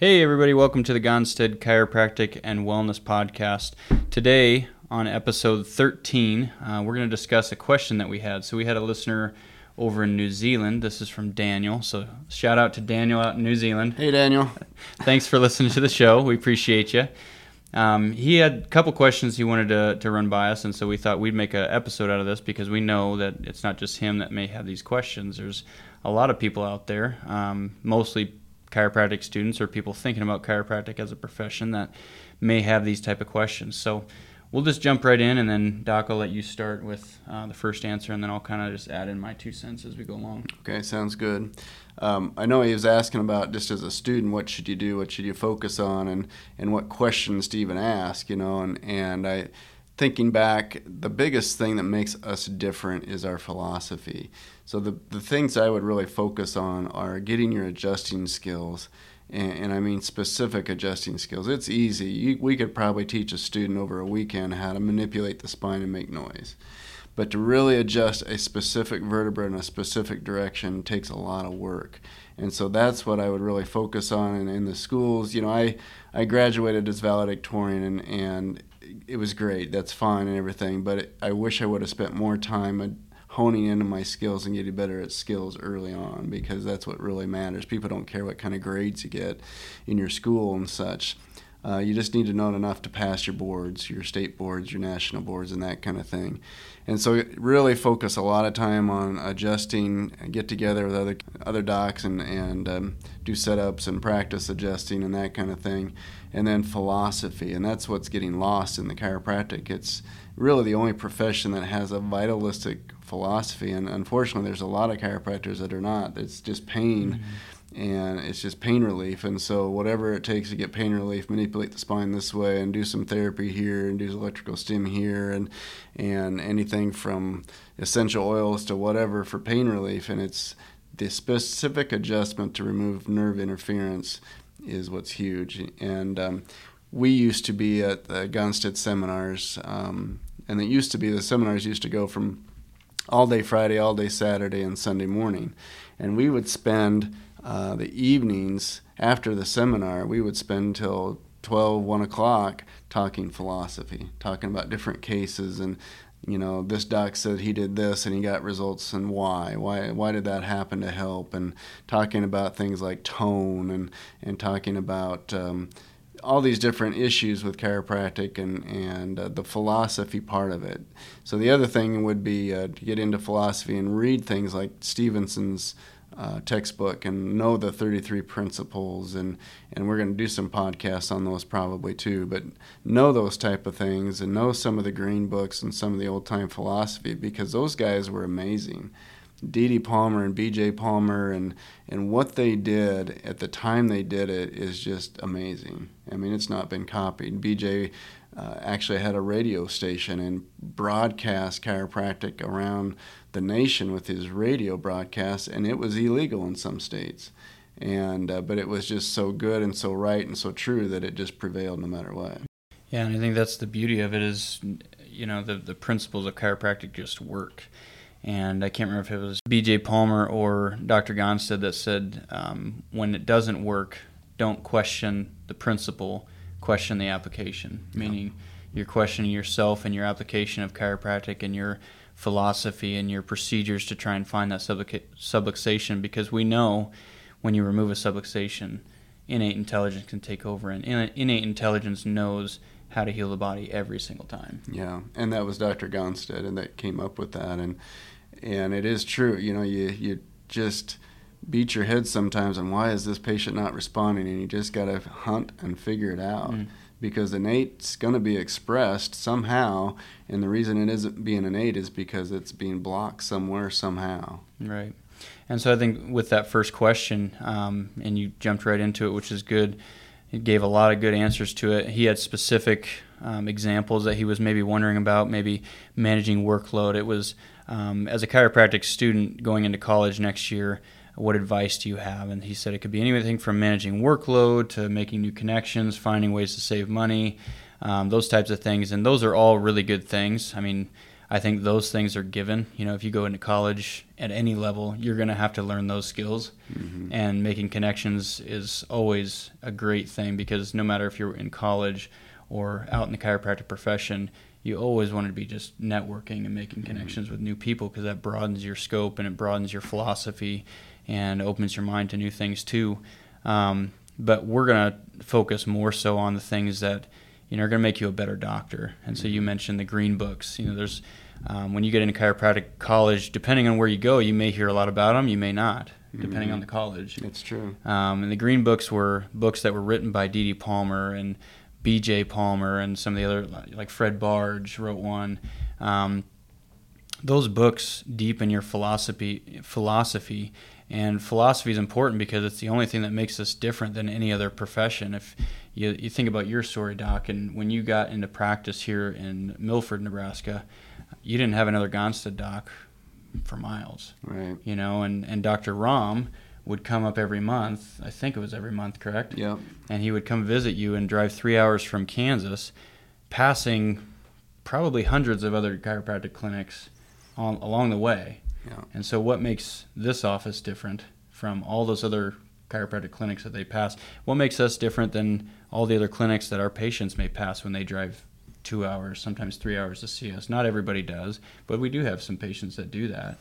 Hey, everybody, welcome to the Gonstead Chiropractic and Wellness Podcast. Today, on episode 13, uh, we're going to discuss a question that we had. So, we had a listener over in New Zealand. This is from Daniel. So, shout out to Daniel out in New Zealand. Hey, Daniel. Thanks for listening to the show. We appreciate you. Um, he had a couple questions he wanted to, to run by us, and so we thought we'd make an episode out of this because we know that it's not just him that may have these questions. There's a lot of people out there, um, mostly chiropractic students or people thinking about chiropractic as a profession that may have these type of questions. So we'll just jump right in, and then Doc, I'll let you start with uh, the first answer, and then I'll kind of just add in my two cents as we go along. Okay, sounds good. Um, I know he was asking about just as a student, what should you do, what should you focus on, and and what questions to even ask, you know, and and I. Thinking back, the biggest thing that makes us different is our philosophy. So the the things I would really focus on are getting your adjusting skills, and, and I mean specific adjusting skills. It's easy. You, we could probably teach a student over a weekend how to manipulate the spine and make noise. But to really adjust a specific vertebra in a specific direction takes a lot of work. And so that's what I would really focus on in, in the schools. You know, I, I graduated as valedictorian and, and it was great. That's fine and everything. But it, I wish I would have spent more time honing into my skills and getting better at skills early on because that's what really matters. People don't care what kind of grades you get in your school and such. Uh, you just need to know enough to pass your boards, your state boards, your national boards, and that kind of thing. And so, really focus a lot of time on adjusting, get together with other other docs, and and um, do setups and practice adjusting and that kind of thing. And then philosophy, and that's what's getting lost in the chiropractic. It's really the only profession that has a vitalistic philosophy. And unfortunately, there's a lot of chiropractors that are not. It's just pain. Mm-hmm and it's just pain relief. And so, whatever it takes to get pain relief, manipulate the spine this way, and do some therapy here, and do electrical stim here, and and anything from essential oils to whatever for pain relief. And it's the specific adjustment to remove nerve interference is what's huge. And um, we used to be at the Gonstead seminars, um, and it used to be the seminars used to go from all day Friday, all day Saturday, and Sunday morning. And we would spend uh, the evenings after the seminar, we would spend till 12, 1 o'clock talking philosophy, talking about different cases and you know, this doc said he did this and he got results and why? Why why did that happen to help? And talking about things like tone and and talking about um, all these different issues with chiropractic and and uh, the philosophy part of it. So the other thing would be uh, to get into philosophy and read things like Stephenson's uh, textbook and know the 33 principles and and we're going to do some podcasts on those probably too but know those type of things and know some of the green books and some of the old time philosophy because those guys were amazing D.D. Palmer and B.J. Palmer and and what they did at the time they did it is just amazing. I mean, it's not been copied. B.J. Uh, actually had a radio station and broadcast chiropractic around the nation with his radio broadcasts, and it was illegal in some states. And uh, but it was just so good and so right and so true that it just prevailed no matter what. Yeah, and I think that's the beauty of it is, you know, the the principles of chiropractic just work and I can't remember if it was B.J. Palmer or Dr. Gonstead that said um, when it doesn't work, don't question the principle, question the application. Yeah. Meaning, you're questioning yourself and your application of chiropractic and your philosophy and your procedures to try and find that subluxation because we know when you remove a subluxation, innate intelligence can take over, and innate intelligence knows how to heal the body every single time. Yeah, and that was Dr. Gonstead, and that came up with that, and and it is true. You know, you you just beat your head sometimes and why is this patient not responding, and you just got to hunt and figure it out. Mm. Because innate's going to be expressed somehow, and the reason it isn't being innate is because it's being blocked somewhere somehow. Right. And so I think with that first question, um, and you jumped right into it, which is good. It gave a lot of good answers to it. He had specific um, examples that he was maybe wondering about, maybe managing workload. It was um, as a chiropractic student going into college next year. What advice do you have? And he said it could be anything from managing workload to making new connections, finding ways to save money, um, those types of things. And those are all really good things. I mean, I think those things are given. You know, if you go into college at any level, you're going to have to learn those skills. Mm-hmm. And making connections is always a great thing because no matter if you're in college or out in the chiropractic profession, you always want to be just networking and making mm-hmm. connections mm-hmm. with new people because that broadens your scope and it broadens your philosophy and opens your mind to new things too. Um, but we're going to focus more so on the things that you know, are going to make you a better doctor. And so you mm-hmm. mentioned the green books. You know, there's um, when you get into chiropractic college, depending on where you go, you may hear a lot about them, you may not, depending mm-hmm. on the college. It's true. Um, and the green books were books that were written by D.D. Palmer and B.J. Palmer and some of the other, like Fred Barge wrote one. Um, those books deepen your philosophy philosophy and philosophy is important because it's the only thing that makes us different than any other profession. If you, you think about your story, Doc, and when you got into practice here in Milford, Nebraska, you didn't have another Gonstead doc for miles. Right. You know, and, and Dr. Rom would come up every month. I think it was every month, correct? Yeah. And he would come visit you and drive three hours from Kansas, passing probably hundreds of other chiropractic clinics on, along the way. Yeah. And so, what makes this office different from all those other chiropractic clinics that they pass? What makes us different than all the other clinics that our patients may pass when they drive two hours, sometimes three hours to see us? Not everybody does, but we do have some patients that do that.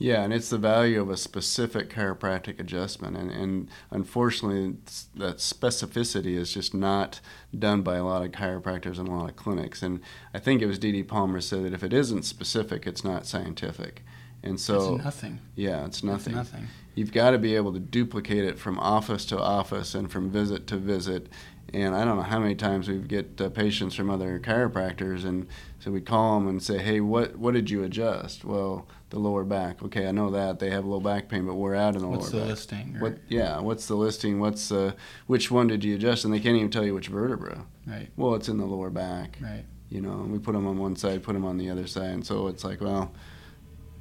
Yeah, and it's the value of a specific chiropractic adjustment. And, and unfortunately, that specificity is just not done by a lot of chiropractors and a lot of clinics. And I think it was D.D. Palmer said that if it isn't specific, it's not scientific. And so it's nothing. Yeah, it's nothing. It's nothing. You've got to be able to duplicate it from office to office and from visit to visit. And I don't know how many times we get uh, patients from other chiropractors, and so we call them and say, "Hey, what what did you adjust?" Well, the lower back. Okay, I know that they have low back pain, but we're out in the what's lower the back. listing? Or... What? Yeah, what's the listing? What's uh, which one did you adjust? And they can't even tell you which vertebra. Right. Well, it's in the lower back. Right. You know, and we put them on one side, put them on the other side, and so it's like, well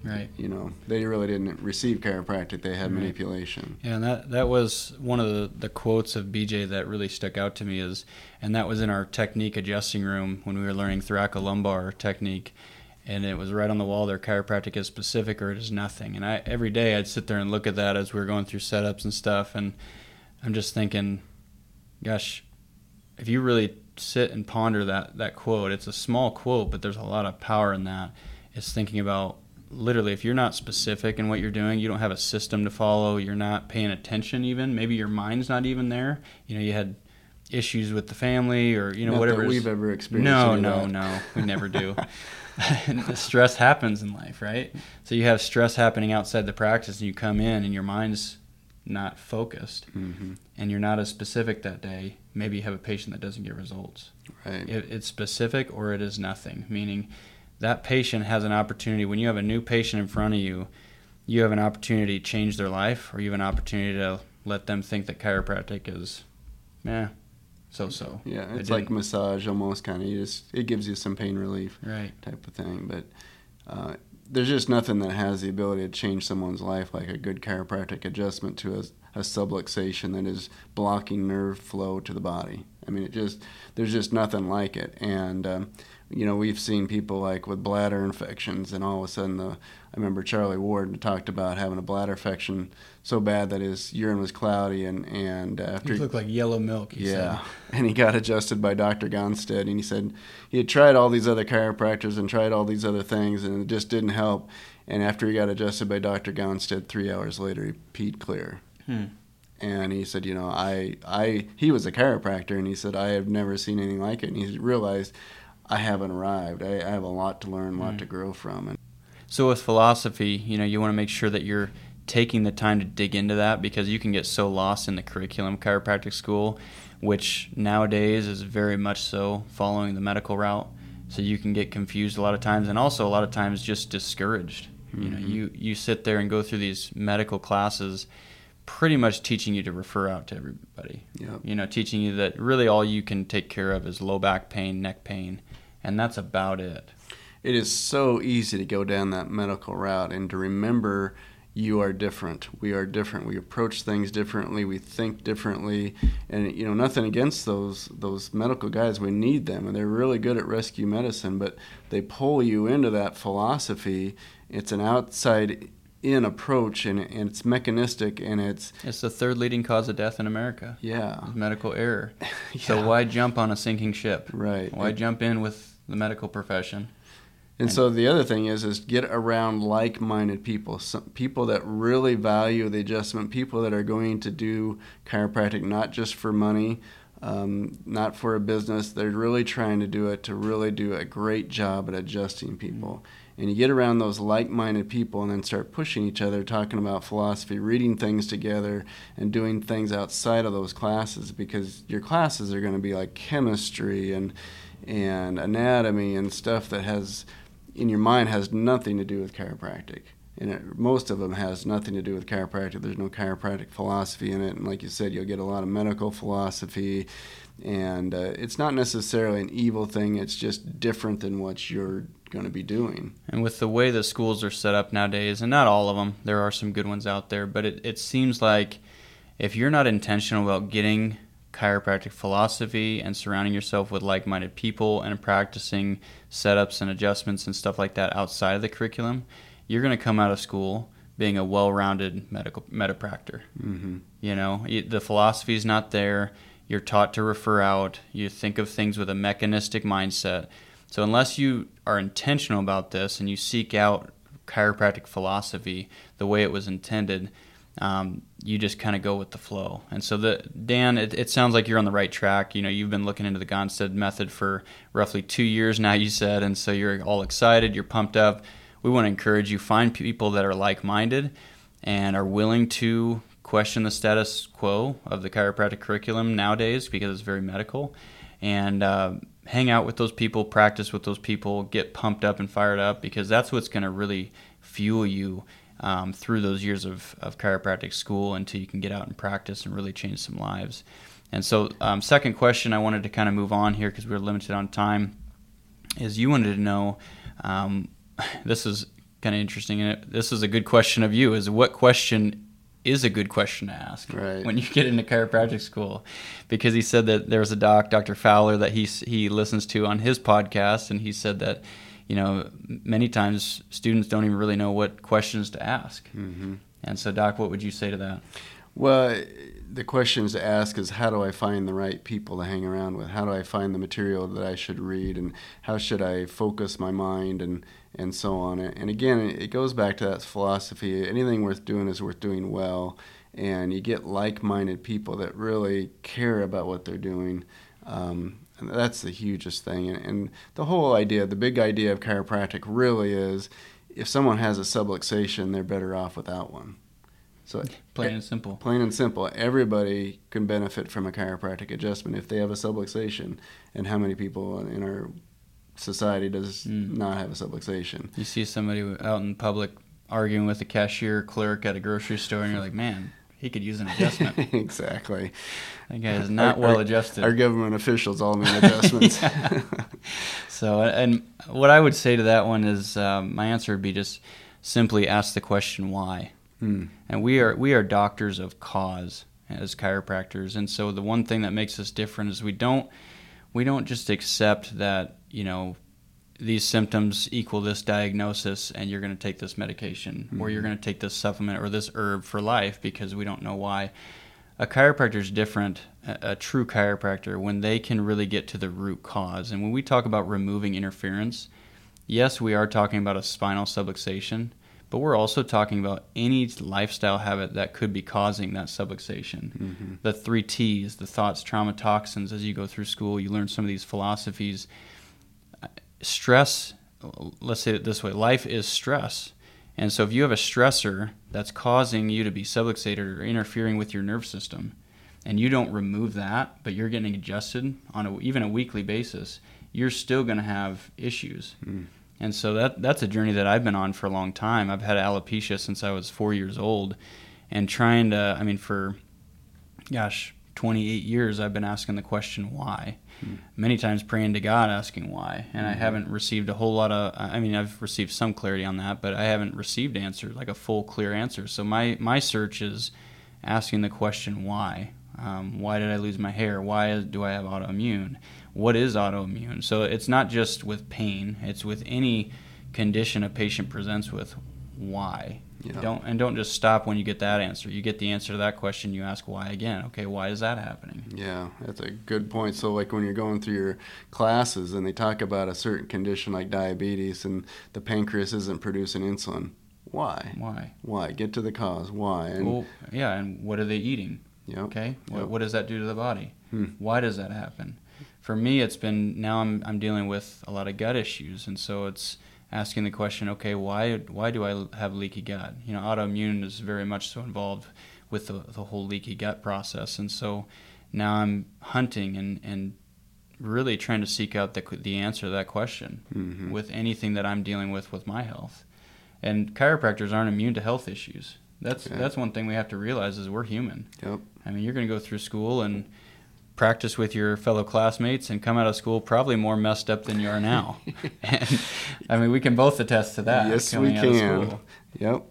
Right. You know, they really didn't receive chiropractic; they had right. manipulation. Yeah, and that that was one of the, the quotes of BJ that really stuck out to me is, and that was in our technique adjusting room when we were learning thoracolumbar technique, and it was right on the wall there. Chiropractic is specific or it is nothing. And I every day I'd sit there and look at that as we were going through setups and stuff, and I'm just thinking, gosh, if you really sit and ponder that that quote, it's a small quote, but there's a lot of power in that. It's thinking about literally if you're not specific in what you're doing you don't have a system to follow you're not paying attention even maybe your mind's not even there. You know you had issues with the family or you know not whatever we've ever experienced no no no we never do. Stress happens in life right? So you have stress happening outside the practice and you come in and your mind's not focused mm-hmm. and you're not as specific that day maybe you have a patient that doesn't get results. Right. It, it's specific or it is nothing meaning that patient has an opportunity when you have a new patient in front of you you have an opportunity to change their life or you have an opportunity to let them think that chiropractic is yeah so so yeah it's it like massage almost kind of you just it gives you some pain relief right. type of thing but uh, there's just nothing that has the ability to change someone's life like a good chiropractic adjustment to a, a subluxation that is blocking nerve flow to the body. I mean it just there's just nothing like it and um, you know, we've seen people like with bladder infections, and all of a sudden, the I remember Charlie Ward talked about having a bladder infection so bad that his urine was cloudy, and and after he looked like yellow milk. yeah, and he got adjusted by Dr. Gonstead, and he said he had tried all these other chiropractors and tried all these other things, and it just didn't help. And after he got adjusted by Dr. Gonstead, three hours later, he peed clear. Hmm and he said, you know, I, I, he was a chiropractor, and he said, I have never seen anything like it. And he realized I haven't arrived. I, I have a lot to learn, a lot mm. to grow from. And so with philosophy, you know, you want to make sure that you're taking the time to dig into that because you can get so lost in the curriculum chiropractic school, which nowadays is very much so following the medical route. So you can get confused a lot of times and also a lot of times just discouraged. Mm-hmm. You know, you you sit there and go through these medical classes pretty much teaching you to refer out to everybody. Yep. You know, teaching you that really all you can take care of is low back pain, neck pain, and that's about it. It is so easy to go down that medical route and to remember you are different. We are different. We approach things differently. We think differently. And you know, nothing against those those medical guys. We need them, and they're really good at rescue medicine. But they pull you into that philosophy. It's an outside in approach and, and it's mechanistic and it's it's the third leading cause of death in America. Yeah, medical error. yeah. So why jump on a sinking ship? Right. Why jump in with the medical profession? And, and so the other thing is is get around like-minded people, Some people that really value the adjustment, people that are going to do chiropractic not just for money, um, not for a business. They're really trying to do it to really do a great job at adjusting people. Mm-hmm and you get around those like-minded people and then start pushing each other talking about philosophy reading things together and doing things outside of those classes because your classes are going to be like chemistry and and anatomy and stuff that has in your mind has nothing to do with chiropractic. And it, most of them has nothing to do with chiropractic. There's no chiropractic philosophy in it. And like you said you'll get a lot of medical philosophy. And uh, it's not necessarily an evil thing. It's just different than what you're going to be doing. And with the way the schools are set up nowadays, and not all of them, there are some good ones out there, but it, it seems like if you're not intentional about getting chiropractic philosophy and surrounding yourself with like minded people and practicing setups and adjustments and stuff like that outside of the curriculum, you're going to come out of school being a well rounded medical medipractor. Mm-hmm. You know, the philosophy is not there. You're taught to refer out. You think of things with a mechanistic mindset so unless you are intentional about this and you seek out chiropractic philosophy the way it was intended, um, you just kind of go with the flow. And so, the Dan, it, it, sounds like you're on the right track. You know, you've been looking into the Gonstead method for roughly two years now. You said, and so you're all excited, you're pumped up. We want to encourage you find people that are like-minded and are willing to question the status quo of the chiropractic curriculum nowadays because it's very medical, and uh, hang out with those people, practice with those people, get pumped up and fired up because that's what's going to really fuel you um, through those years of, of chiropractic school until you can get out and practice and really change some lives. And so, um, second question I wanted to kind of move on here because we are limited on time is you wanted to know um, this is kind of interesting and this is a good question of you is what question is a good question to ask right. when you get into chiropractic school, because he said that there was a doc, Dr. Fowler, that he he listens to on his podcast, and he said that you know many times students don't even really know what questions to ask. Mm-hmm. And so, Doc, what would you say to that? Well, the questions to ask is how do I find the right people to hang around with? How do I find the material that I should read? And how should I focus my mind and, and so on? And again, it goes back to that philosophy anything worth doing is worth doing well. And you get like minded people that really care about what they're doing. Um, and that's the hugest thing. And, and the whole idea, the big idea of chiropractic really is if someone has a subluxation, they're better off without one. So plain and simple. Plain and simple. Everybody can benefit from a chiropractic adjustment if they have a subluxation. And how many people in our society does mm. not have a subluxation? You see somebody out in public arguing with a cashier clerk at a grocery store, and you're like, man, he could use an adjustment. exactly. That guy is not our, well adjusted. Our government officials all need adjustments. so, and what I would say to that one is um, my answer would be just simply ask the question why. Mm. And we are we are doctors of cause as chiropractors, and so the one thing that makes us different is we don't we don't just accept that you know these symptoms equal this diagnosis and you're going to take this medication mm-hmm. or you're mm-hmm. going to take this supplement or this herb for life because we don't know why a chiropractor is different a, a, true chiropractor when they can really get to the root cause and when we talk about removing interference yes we are talking about a spinal subluxation but we're also talking about any lifestyle habit that could be causing that subluxation. Mm-hmm. The three T's, the thoughts, trauma, toxins, as you go through school, you learn some of these philosophies. Stress, let's say it this way life is stress. And so if you have a stressor that's causing you to be subluxated or interfering with your nerve system, and you don't remove that, but you're getting adjusted on a, even a weekly basis, you're still going to have issues. Mm And so that that's a journey that I've been on for a long time. I've had alopecia since I was four years old, and trying to, I mean, for gosh, 28 years, I've been asking the question why. Many times praying to God, asking why, and mm-hmm. I haven't received a whole lot of. I mean, I've received some clarity on that, but I haven't received answers like a full, clear answer. So my my search is asking the question why. Um, why did I lose my hair? Why do I have autoimmune? What is autoimmune? So it's not just with pain; it's with any condition a patient presents with. Why? Yeah. Don't and don't just stop when you get that answer. You get the answer to that question, you ask why again. Okay, why is that happening? Yeah, that's a good point. So like when you're going through your classes and they talk about a certain condition like diabetes and the pancreas isn't producing insulin, why? Why? Why? Get to the cause. Why? And well, yeah, and what are they eating? Yep. Okay. What, yep. what does that do to the body? Hmm. Why does that happen? For me, it's been now I'm I'm dealing with a lot of gut issues, and so it's asking the question, okay, why why do I have leaky gut? You know, autoimmune is very much so involved with the, the whole leaky gut process, and so now I'm hunting and and really trying to seek out the the answer to that question mm-hmm. with anything that I'm dealing with with my health. And chiropractors aren't immune to health issues. That's yeah. that's one thing we have to realize is we're human. Yep. I mean, you're going to go through school and practice with your fellow classmates and come out of school probably more messed up than you are now. and, I mean, we can both attest to that. Yes, we can. Yep.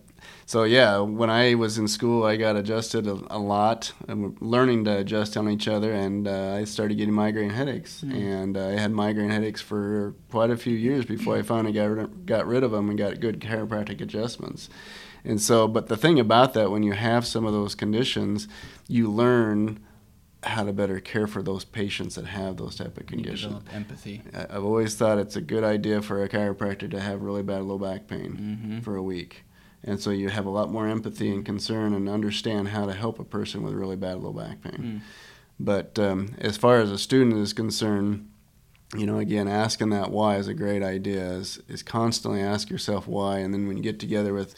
So yeah, when I was in school, I got adjusted a, a lot. I'm learning to adjust on each other, and uh, I started getting migraine headaches. Mm. And uh, I had migraine headaches for quite a few years before I finally got rid, got rid of them and got good chiropractic adjustments. And so, but the thing about that, when you have some of those conditions, you learn how to better care for those patients that have those type of conditions. Empathy. I've always thought it's a good idea for a chiropractor to have really bad low back pain mm-hmm. for a week. And so you have a lot more empathy and concern and understand how to help a person with really bad low back pain. Mm. But um, as far as a student is concerned, you know, again, asking that why is a great idea. Is, is constantly ask yourself why, and then when you get together with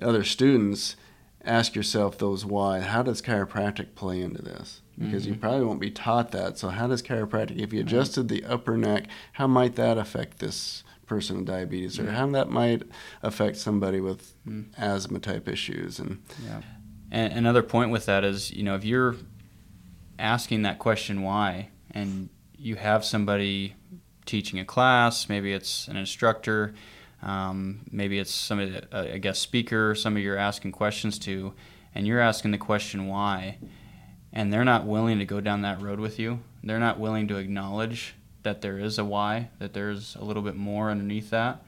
other students, ask yourself those why. How does chiropractic play into this? Because mm-hmm. you probably won't be taught that. So, how does chiropractic, if you adjusted the upper neck, how might that affect this person with diabetes, or how that might affect somebody with mm. asthma type issues? And yeah. And another point with that is, you know, if you're asking that question why, and you have somebody teaching a class, maybe it's an instructor um, maybe it's somebody, uh, a guest speaker, somebody you're asking questions to, and you're asking the question why, and they're not willing to go down that road with you. They're not willing to acknowledge that there is a why, that there's a little bit more underneath that,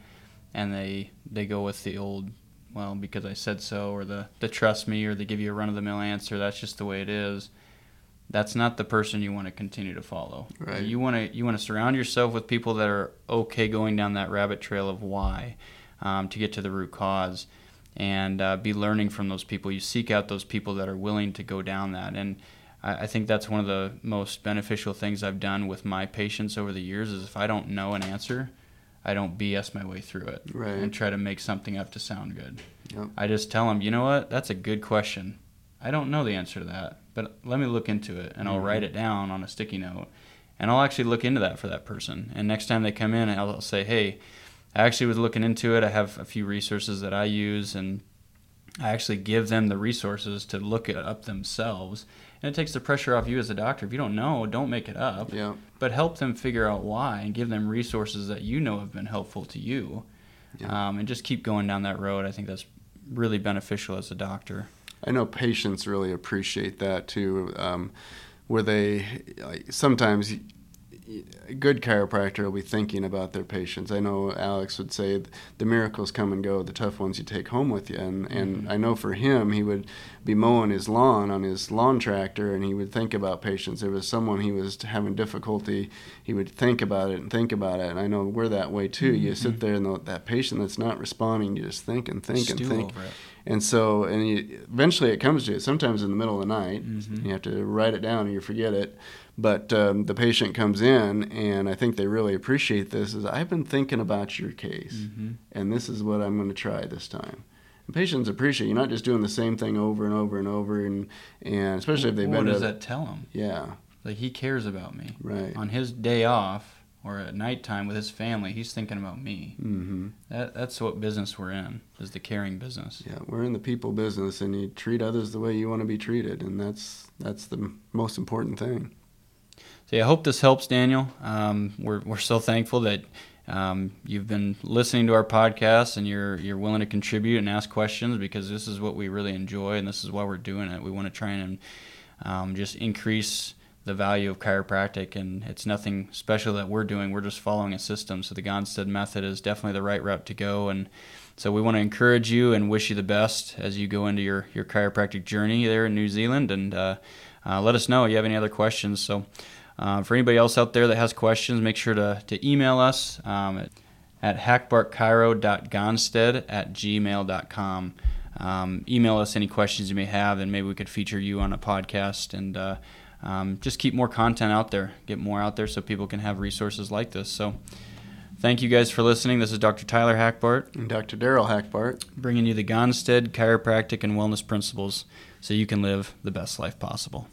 and they they go with the old, well, because I said so, or the the trust me, or they give you a run of the mill answer. That's just the way it is that's not the person you want to continue to follow. Right. You want to you want to surround yourself with people that are okay going down that rabbit trail of why, um, to get to the root cause, and uh, be learning from those people. You seek out those people that are willing to go down that, and I, I think that's one of the most beneficial things I've done with my patients over the years. Is if I don't know an answer, I don't BS my way through it right. and try to make something up to sound good. Yep. I just tell them, you know what, that's a good question. I don't know the answer to that but let me look into it and I'll mm-hmm. write it down on a sticky note and I'll actually look into that for that person. And next time they come in, I'll say, hey, I actually was looking into it. I have a few resources that I use and I actually give them the resources to look it up themselves. And it takes the pressure off you as a doctor. If you don't know, don't make it up. Yeah. But help them figure out why and give them resources that you know have been helpful to you. Yeah. Um, and just keep going down that road. I think that's really beneficial as a doctor. I know patients really appreciate that too, um, where they like, sometimes a good chiropractor will be thinking about their patients. I know Alex would say the miracles come and go, the tough ones you take home with you. And, and mm-hmm. I know for him, he would be mowing his lawn on his lawn tractor and he would think about patients. There was someone he was having difficulty, he would think about it and think about it. And I know we're that way too. Mm-hmm. You sit there and that patient that's not responding, you just think and think Stew and think. Over it. And so, and you, eventually it comes to you, Sometimes in the middle of the night, mm-hmm. you have to write it down or you forget it. But um, the patient comes in, and I think they really appreciate this. Is I've been thinking about your case, mm-hmm. and this is what I'm going to try this time. And patients appreciate you're not just doing the same thing over and over and over, and and especially if they've what been. What does that tell them? Yeah. Like he cares about me. Right. On his day off, or at nighttime with his family, he's thinking about me. Mm-hmm. That, that's what business we're in, is the caring business. Yeah, we're in the people business, and you treat others the way you want to be treated, and that's that's the most important thing. So yeah, I hope this helps, Daniel. Um, we're we're so thankful that um, you've been listening to our podcast and you're you're willing to contribute and ask questions because this is what we really enjoy and this is why we're doing it. We want to try and um, just increase the value of chiropractic, and it's nothing special that we're doing. We're just following a system. So the Gonstead method is definitely the right route to go, and so we want to encourage you and wish you the best as you go into your your chiropractic journey there in New Zealand, and uh, uh, let us know if you have any other questions. So. Uh, for anybody else out there that has questions, make sure to, to email us um, at, at hackbartchiro.gonstead at gmail.com. Um, email us any questions you may have, and maybe we could feature you on a podcast and uh, um, just keep more content out there, get more out there so people can have resources like this. So, thank you guys for listening. This is Dr. Tyler Hackbart. And Dr. Daryl Hackbart. Bringing you the Gonstead chiropractic and wellness principles so you can live the best life possible.